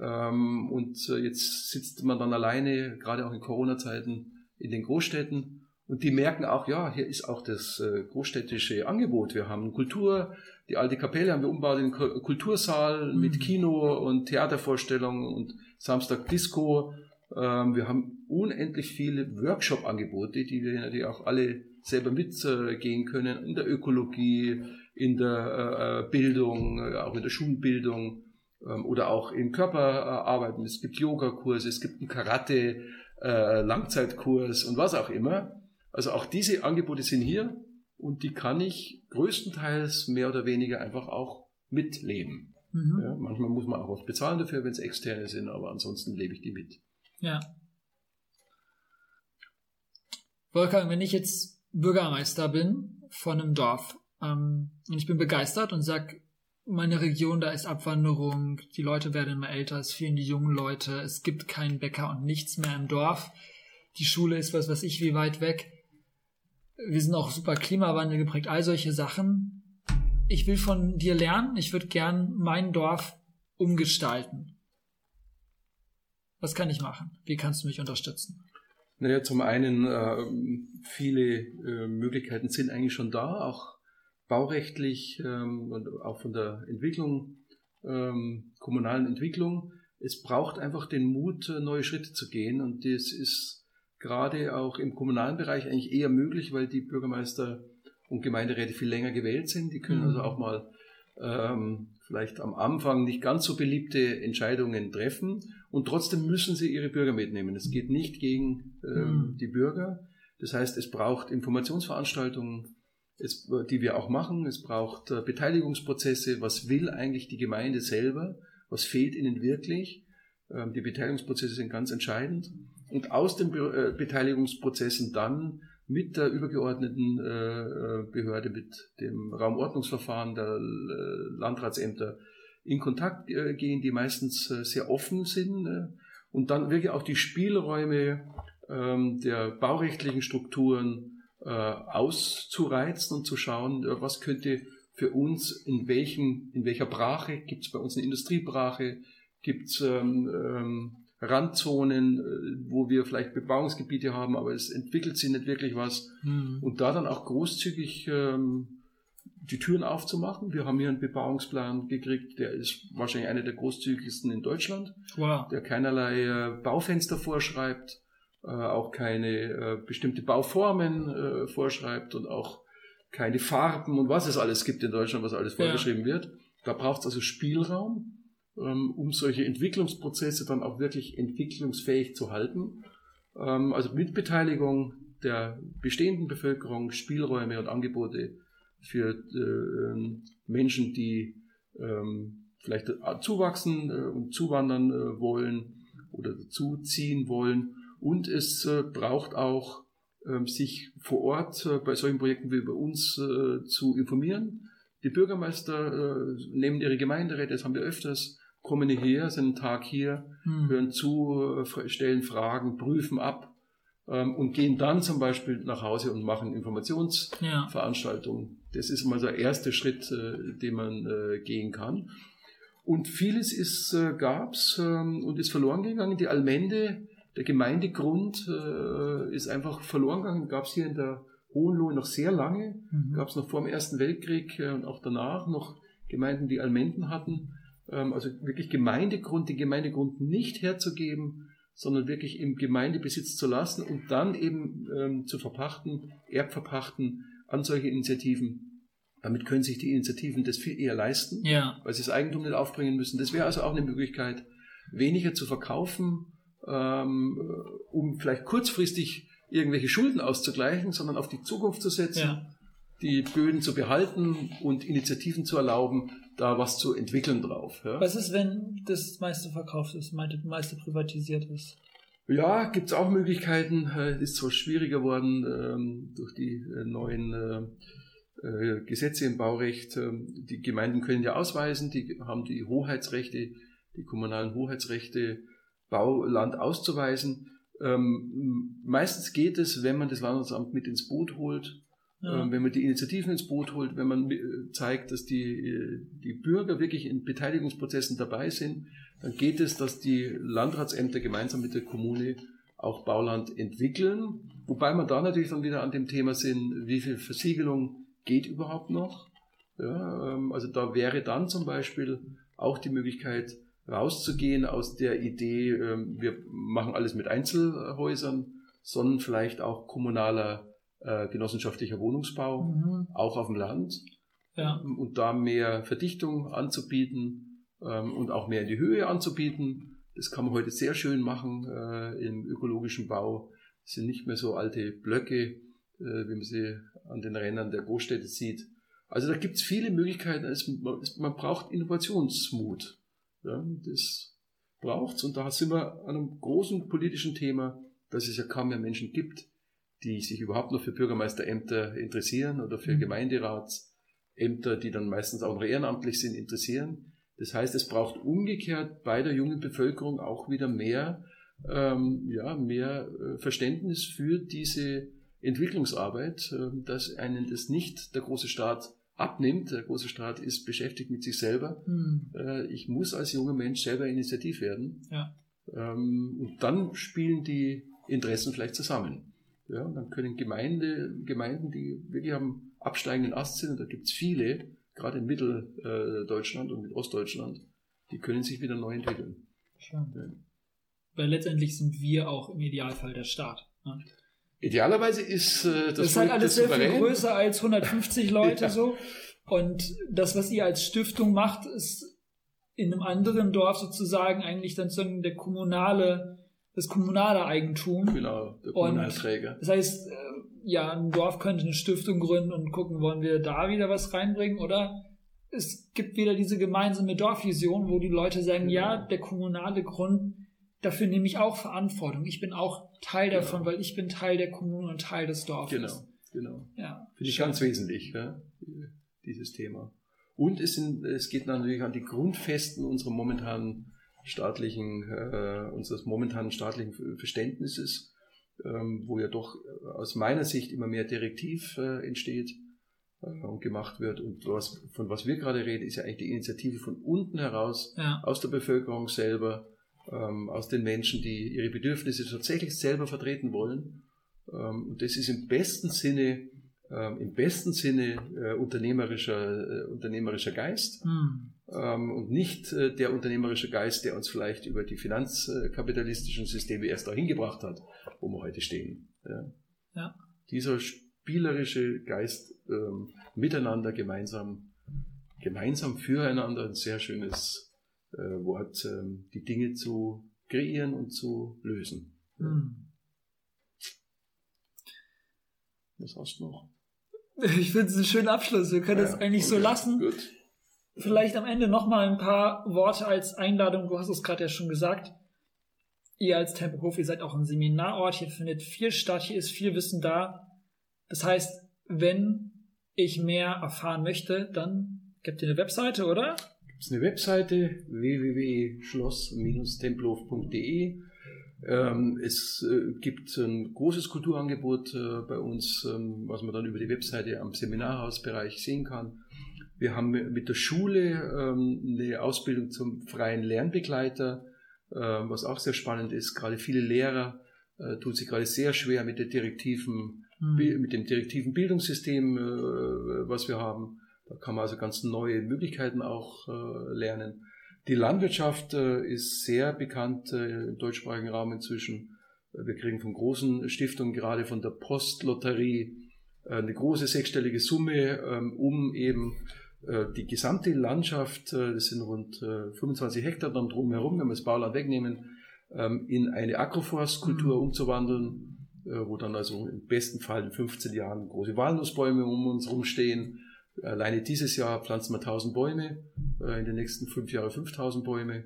ähm, und äh, jetzt sitzt man dann alleine, gerade auch in Corona-Zeiten, in den Großstädten. Und die merken auch, ja, hier ist auch das äh, großstädtische Angebot. Wir haben Kultur, die alte Kapelle haben wir umgebaut in den Kultursaal mhm. mit Kino und Theatervorstellungen und Samstag Disco. Ähm, wir haben unendlich viele Workshop-Angebote, die wir natürlich auch alle selber mitgehen können in der Ökologie, in der äh, Bildung, auch in der Schulbildung. Ähm, oder auch im Körper arbeiten. Es gibt Yogakurse, es gibt einen Karate, äh, Langzeitkurs und was auch immer. Also auch diese Angebote sind hier und die kann ich größtenteils mehr oder weniger einfach auch mitleben. Mhm. Ja, manchmal muss man auch was bezahlen dafür, wenn es externe sind, aber ansonsten lebe ich die mit. Ja. Wolfgang, wenn ich jetzt Bürgermeister bin von einem Dorf ähm, und ich bin begeistert und sage, meine Region, da ist Abwanderung, die Leute werden immer älter, es fehlen die jungen Leute, es gibt keinen Bäcker und nichts mehr im Dorf. Die Schule ist was weiß ich wie weit weg. Wir sind auch super Klimawandel geprägt, all solche Sachen. Ich will von dir lernen, ich würde gern mein Dorf umgestalten. Was kann ich machen? Wie kannst du mich unterstützen? Naja, zum einen, äh, viele äh, Möglichkeiten sind eigentlich schon da, auch baurechtlich ähm, und auch von der Entwicklung, ähm, kommunalen Entwicklung. Es braucht einfach den Mut, äh, neue Schritte zu gehen und das ist gerade auch im kommunalen Bereich eigentlich eher möglich, weil die Bürgermeister und Gemeinderäte viel länger gewählt sind. Die können mhm. also auch mal ähm, vielleicht am Anfang nicht ganz so beliebte Entscheidungen treffen und trotzdem müssen sie ihre Bürger mitnehmen. Es geht nicht gegen ähm, mhm. die Bürger. Das heißt, es braucht Informationsveranstaltungen, es, die wir auch machen. Es braucht äh, Beteiligungsprozesse. Was will eigentlich die Gemeinde selber? Was fehlt ihnen wirklich? Ähm, die Beteiligungsprozesse sind ganz entscheidend. Und aus den äh, Beteiligungsprozessen dann mit der übergeordneten äh, Behörde, mit dem Raumordnungsverfahren der Landratsämter in Kontakt gehen, die meistens sehr offen sind und dann wirklich auch die Spielräume ähm, der baurechtlichen Strukturen äh, auszureizen und zu schauen, was könnte für uns in welchen, in welcher Brache, gibt es bei uns eine Industriebrache, gibt es ähm, ähm, Randzonen, äh, wo wir vielleicht Bebauungsgebiete haben, aber es entwickelt sich nicht wirklich was. Mhm. Und da dann auch großzügig ähm, die Türen aufzumachen. Wir haben hier einen Bebauungsplan gekriegt, der ist wahrscheinlich einer der großzügigsten in Deutschland, wow. der keinerlei äh, Baufenster vorschreibt, auch keine äh, bestimmte Bauformen äh, vorschreibt und auch keine Farben und was es alles gibt in Deutschland, was alles vorgeschrieben ja. wird. Da braucht es also Spielraum, ähm, um solche Entwicklungsprozesse dann auch wirklich entwicklungsfähig zu halten. Ähm, also mit Beteiligung der bestehenden Bevölkerung Spielräume und Angebote für äh, ähm, Menschen, die vielleicht zuwachsen äh, und zuwandern äh, wollen oder zuziehen wollen. Und es äh, braucht auch ähm, sich vor Ort äh, bei solchen Projekten wie bei uns äh, zu informieren. Die Bürgermeister nehmen ihre Gemeinderäte, das haben wir öfters, kommen hierher, sind einen Tag hier, hm. hören zu, stellen Fragen, prüfen ab ähm, und gehen dann zum Beispiel nach Hause und machen Informationsveranstaltungen. Ja. Das ist mal der erste Schritt, den man gehen kann. Und vieles ist, gab's ähm, und ist verloren gegangen. Die Allmende, der Gemeindegrund äh, ist einfach verloren gegangen. Gab es hier in der Hohenlohe noch sehr lange. Mhm. Gab es noch vor dem Ersten Weltkrieg äh, und auch danach noch Gemeinden, die Almenden hatten. Ähm, also wirklich Gemeindegrund, den Gemeindegrund nicht herzugeben, sondern wirklich im Gemeindebesitz zu lassen und dann eben ähm, zu verpachten, erbverpachten an solche Initiativen. Damit können sich die Initiativen das viel eher leisten, ja. weil sie das Eigentum nicht aufbringen müssen. Das wäre also auch eine Möglichkeit, weniger zu verkaufen, ähm, um vielleicht kurzfristig irgendwelche Schulden auszugleichen, sondern auf die Zukunft zu setzen, ja. die Böden zu behalten und Initiativen zu erlauben, da was zu entwickeln drauf. Ja. Was ist, wenn das meiste verkauft ist, das meiste privatisiert ist? Ja, gibt es auch Möglichkeiten. Es ist zwar schwieriger geworden ähm, durch die äh, neuen äh, äh, Gesetze im Baurecht. Ähm, die Gemeinden können ja ausweisen, die haben die Hoheitsrechte, die kommunalen Hoheitsrechte, Bauland auszuweisen. Ähm, meistens geht es, wenn man das Landratsamt mit ins Boot holt ja. Ähm, wenn man die Initiativen ins Boot holt, wenn man äh, zeigt, dass die, äh, die Bürger wirklich in Beteiligungsprozessen dabei sind, dann geht es, dass die Landratsämter gemeinsam mit der Kommune auch Bauland entwickeln. Wobei man da natürlich dann wieder an dem Thema sind, wie viel Versiegelung geht überhaupt noch. Ja, ähm, also da wäre dann zum Beispiel auch die Möglichkeit, rauszugehen aus der Idee, ähm, wir machen alles mit Einzelhäusern, sondern vielleicht auch kommunaler äh, genossenschaftlicher Wohnungsbau, mhm. auch auf dem Land. Ja. Und da mehr Verdichtung anzubieten ähm, und auch mehr in die Höhe anzubieten. Das kann man heute sehr schön machen äh, im ökologischen Bau. Das sind nicht mehr so alte Blöcke, äh, wie man sie an den Rändern der Großstädte sieht. Also da gibt es viele Möglichkeiten. Es, man braucht Innovationsmut. Ja, das braucht es. Und da sind wir an einem großen politischen Thema, dass es ja kaum mehr Menschen gibt, die sich überhaupt noch für Bürgermeisterämter interessieren oder für mhm. Gemeinderatsämter, die dann meistens auch noch ehrenamtlich sind, interessieren. Das heißt, es braucht umgekehrt bei der jungen Bevölkerung auch wieder mehr, ähm, ja, mehr äh, Verständnis für diese Entwicklungsarbeit, äh, dass einen das nicht der große Staat abnimmt. Der große Staat ist beschäftigt mit sich selber. Mhm. Äh, ich muss als junger Mensch selber initiativ werden. Ja. Ähm, und dann spielen die Interessen vielleicht zusammen. Ja, und dann können Gemeinde, Gemeinden, die wirklich am absteigenden Ast sind, und da gibt es viele, gerade in Mitteldeutschland und in Ostdeutschland, die können sich wieder neu entwickeln. Ja. Weil letztendlich sind wir auch im Idealfall der Staat. Ne? Idealerweise ist äh, das, das ist halt alles sehr viel größer als 150 Leute ja. so. Und das, was ihr als Stiftung macht, ist in einem anderen Dorf sozusagen eigentlich dann so der kommunale das kommunale Eigentum. Genau, der Kommunalträger. das heißt, äh, ja, ein Dorf könnte eine Stiftung gründen und gucken, wollen wir da wieder was reinbringen oder es gibt wieder diese gemeinsame Dorfvision, wo die Leute sagen, genau. ja, der kommunale Grund, dafür nehme ich auch Verantwortung. Ich bin auch Teil genau. davon, weil ich bin Teil der Kommune und Teil des Dorfes. Genau, genau. Ja, Finde ich ganz wesentlich, ja, dieses Thema. Und es, sind, es geht natürlich an die Grundfesten unserer momentanen staatlichen, äh, unseres momentanen staatlichen Verständnisses, ähm, wo ja doch äh, aus meiner Sicht immer mehr Direktiv äh, entsteht äh, und gemacht wird. Und was, von was wir gerade reden, ist ja eigentlich die Initiative von unten heraus, ja. aus der Bevölkerung selber, ähm, aus den Menschen, die ihre Bedürfnisse tatsächlich selber vertreten wollen. Ähm, und das ist im besten Sinne äh, im besten Sinne äh, unternehmerischer, äh, unternehmerischer Geist mhm. ähm, und nicht äh, der unternehmerische Geist, der uns vielleicht über die finanzkapitalistischen Systeme erst dahin gebracht hat, wo wir heute stehen. Ja. ja. Dieser spielerische Geist ähm, miteinander gemeinsam, gemeinsam füreinander, ein sehr schönes Wort, ähm, die Dinge zu kreieren und zu lösen. Mhm. Was hast du noch? Ich finde es einen schönen Abschluss. Wir können es ja, eigentlich okay, so lassen. Gut. Vielleicht am Ende nochmal ein paar Worte als Einladung. Du hast es gerade ja schon gesagt. Ihr als Tempelhof, ihr seid auch ein Seminarort. Hier findet viel statt. Hier ist viel Wissen da. Das heißt, wenn ich mehr erfahren möchte, dann gibt ihr eine Webseite, oder? Gibt es eine Webseite www.schloss-tempelhof.de ähm, es äh, gibt ein großes Kulturangebot äh, bei uns, ähm, was man dann über die Webseite am Seminarhausbereich sehen kann. Wir haben mit der Schule ähm, eine Ausbildung zum freien Lernbegleiter, äh, was auch sehr spannend ist. Gerade viele Lehrer äh, tun sich gerade sehr schwer mit der direktiven, mhm. mit dem direktiven Bildungssystem, äh, was wir haben. Da kann man also ganz neue Möglichkeiten auch äh, lernen. Die Landwirtschaft äh, ist sehr bekannt äh, im deutschsprachigen Raum inzwischen. Wir kriegen von großen Stiftungen, gerade von der Postlotterie, eine große sechsstellige Summe, ähm, um eben die gesamte Landschaft, das sind rund 25 Hektar dann drumherum, wenn wir das Bauland wegnehmen, ähm, in eine Agroforstkultur mhm. umzuwandeln, wo dann also im besten Fall in 15 Jahren große Walnussbäume um uns rumstehen, Alleine dieses Jahr pflanzen wir 1000 Bäume, äh, in den nächsten fünf Jahren 5000 Bäume.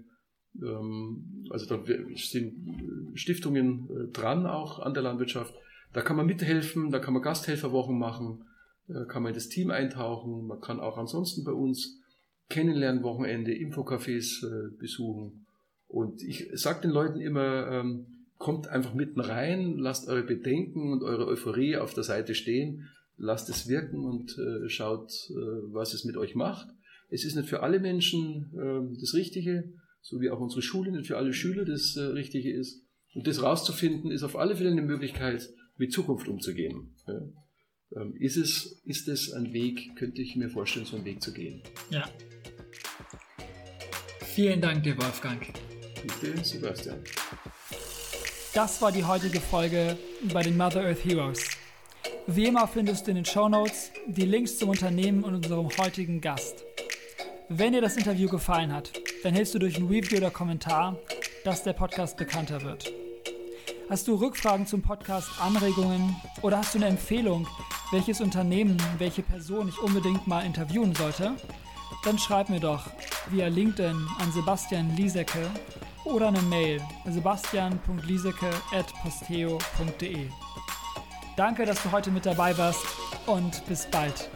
Ähm, also da sind Stiftungen äh, dran auch an der Landwirtschaft. Da kann man mithelfen, da kann man Gasthelferwochen machen, da kann man in das Team eintauchen. Man kann auch ansonsten bei uns Kennenlernwochenende, Infocafés äh, besuchen. Und ich sage den Leuten immer, ähm, kommt einfach mitten rein, lasst eure Bedenken und eure Euphorie auf der Seite stehen lasst es wirken und äh, schaut, äh, was es mit euch macht. Es ist nicht für alle Menschen äh, das Richtige, so wie auch unsere Schule nicht für alle Schüler das äh, Richtige ist. Und das rauszufinden, ist auf alle Fälle eine Möglichkeit, mit Zukunft umzugehen. Ja. Ähm, ist, es, ist es ein Weg, könnte ich mir vorstellen, so einen Weg zu gehen. Ja. Vielen Dank dir, Wolfgang. Bitte, Sebastian. Das war die heutige Folge bei den Mother Earth Heroes. Wie immer findest du in den Show Notes die Links zum Unternehmen und unserem heutigen Gast. Wenn dir das Interview gefallen hat, dann hilfst du durch ein Review oder Kommentar, dass der Podcast bekannter wird. Hast du Rückfragen zum Podcast, Anregungen oder hast du eine Empfehlung, welches Unternehmen, welche Person ich unbedingt mal interviewen sollte? Dann schreib mir doch via LinkedIn an Sebastian Liesecke oder eine Mail sebastian.liesecke.posteo.de. Danke, dass du heute mit dabei warst und bis bald.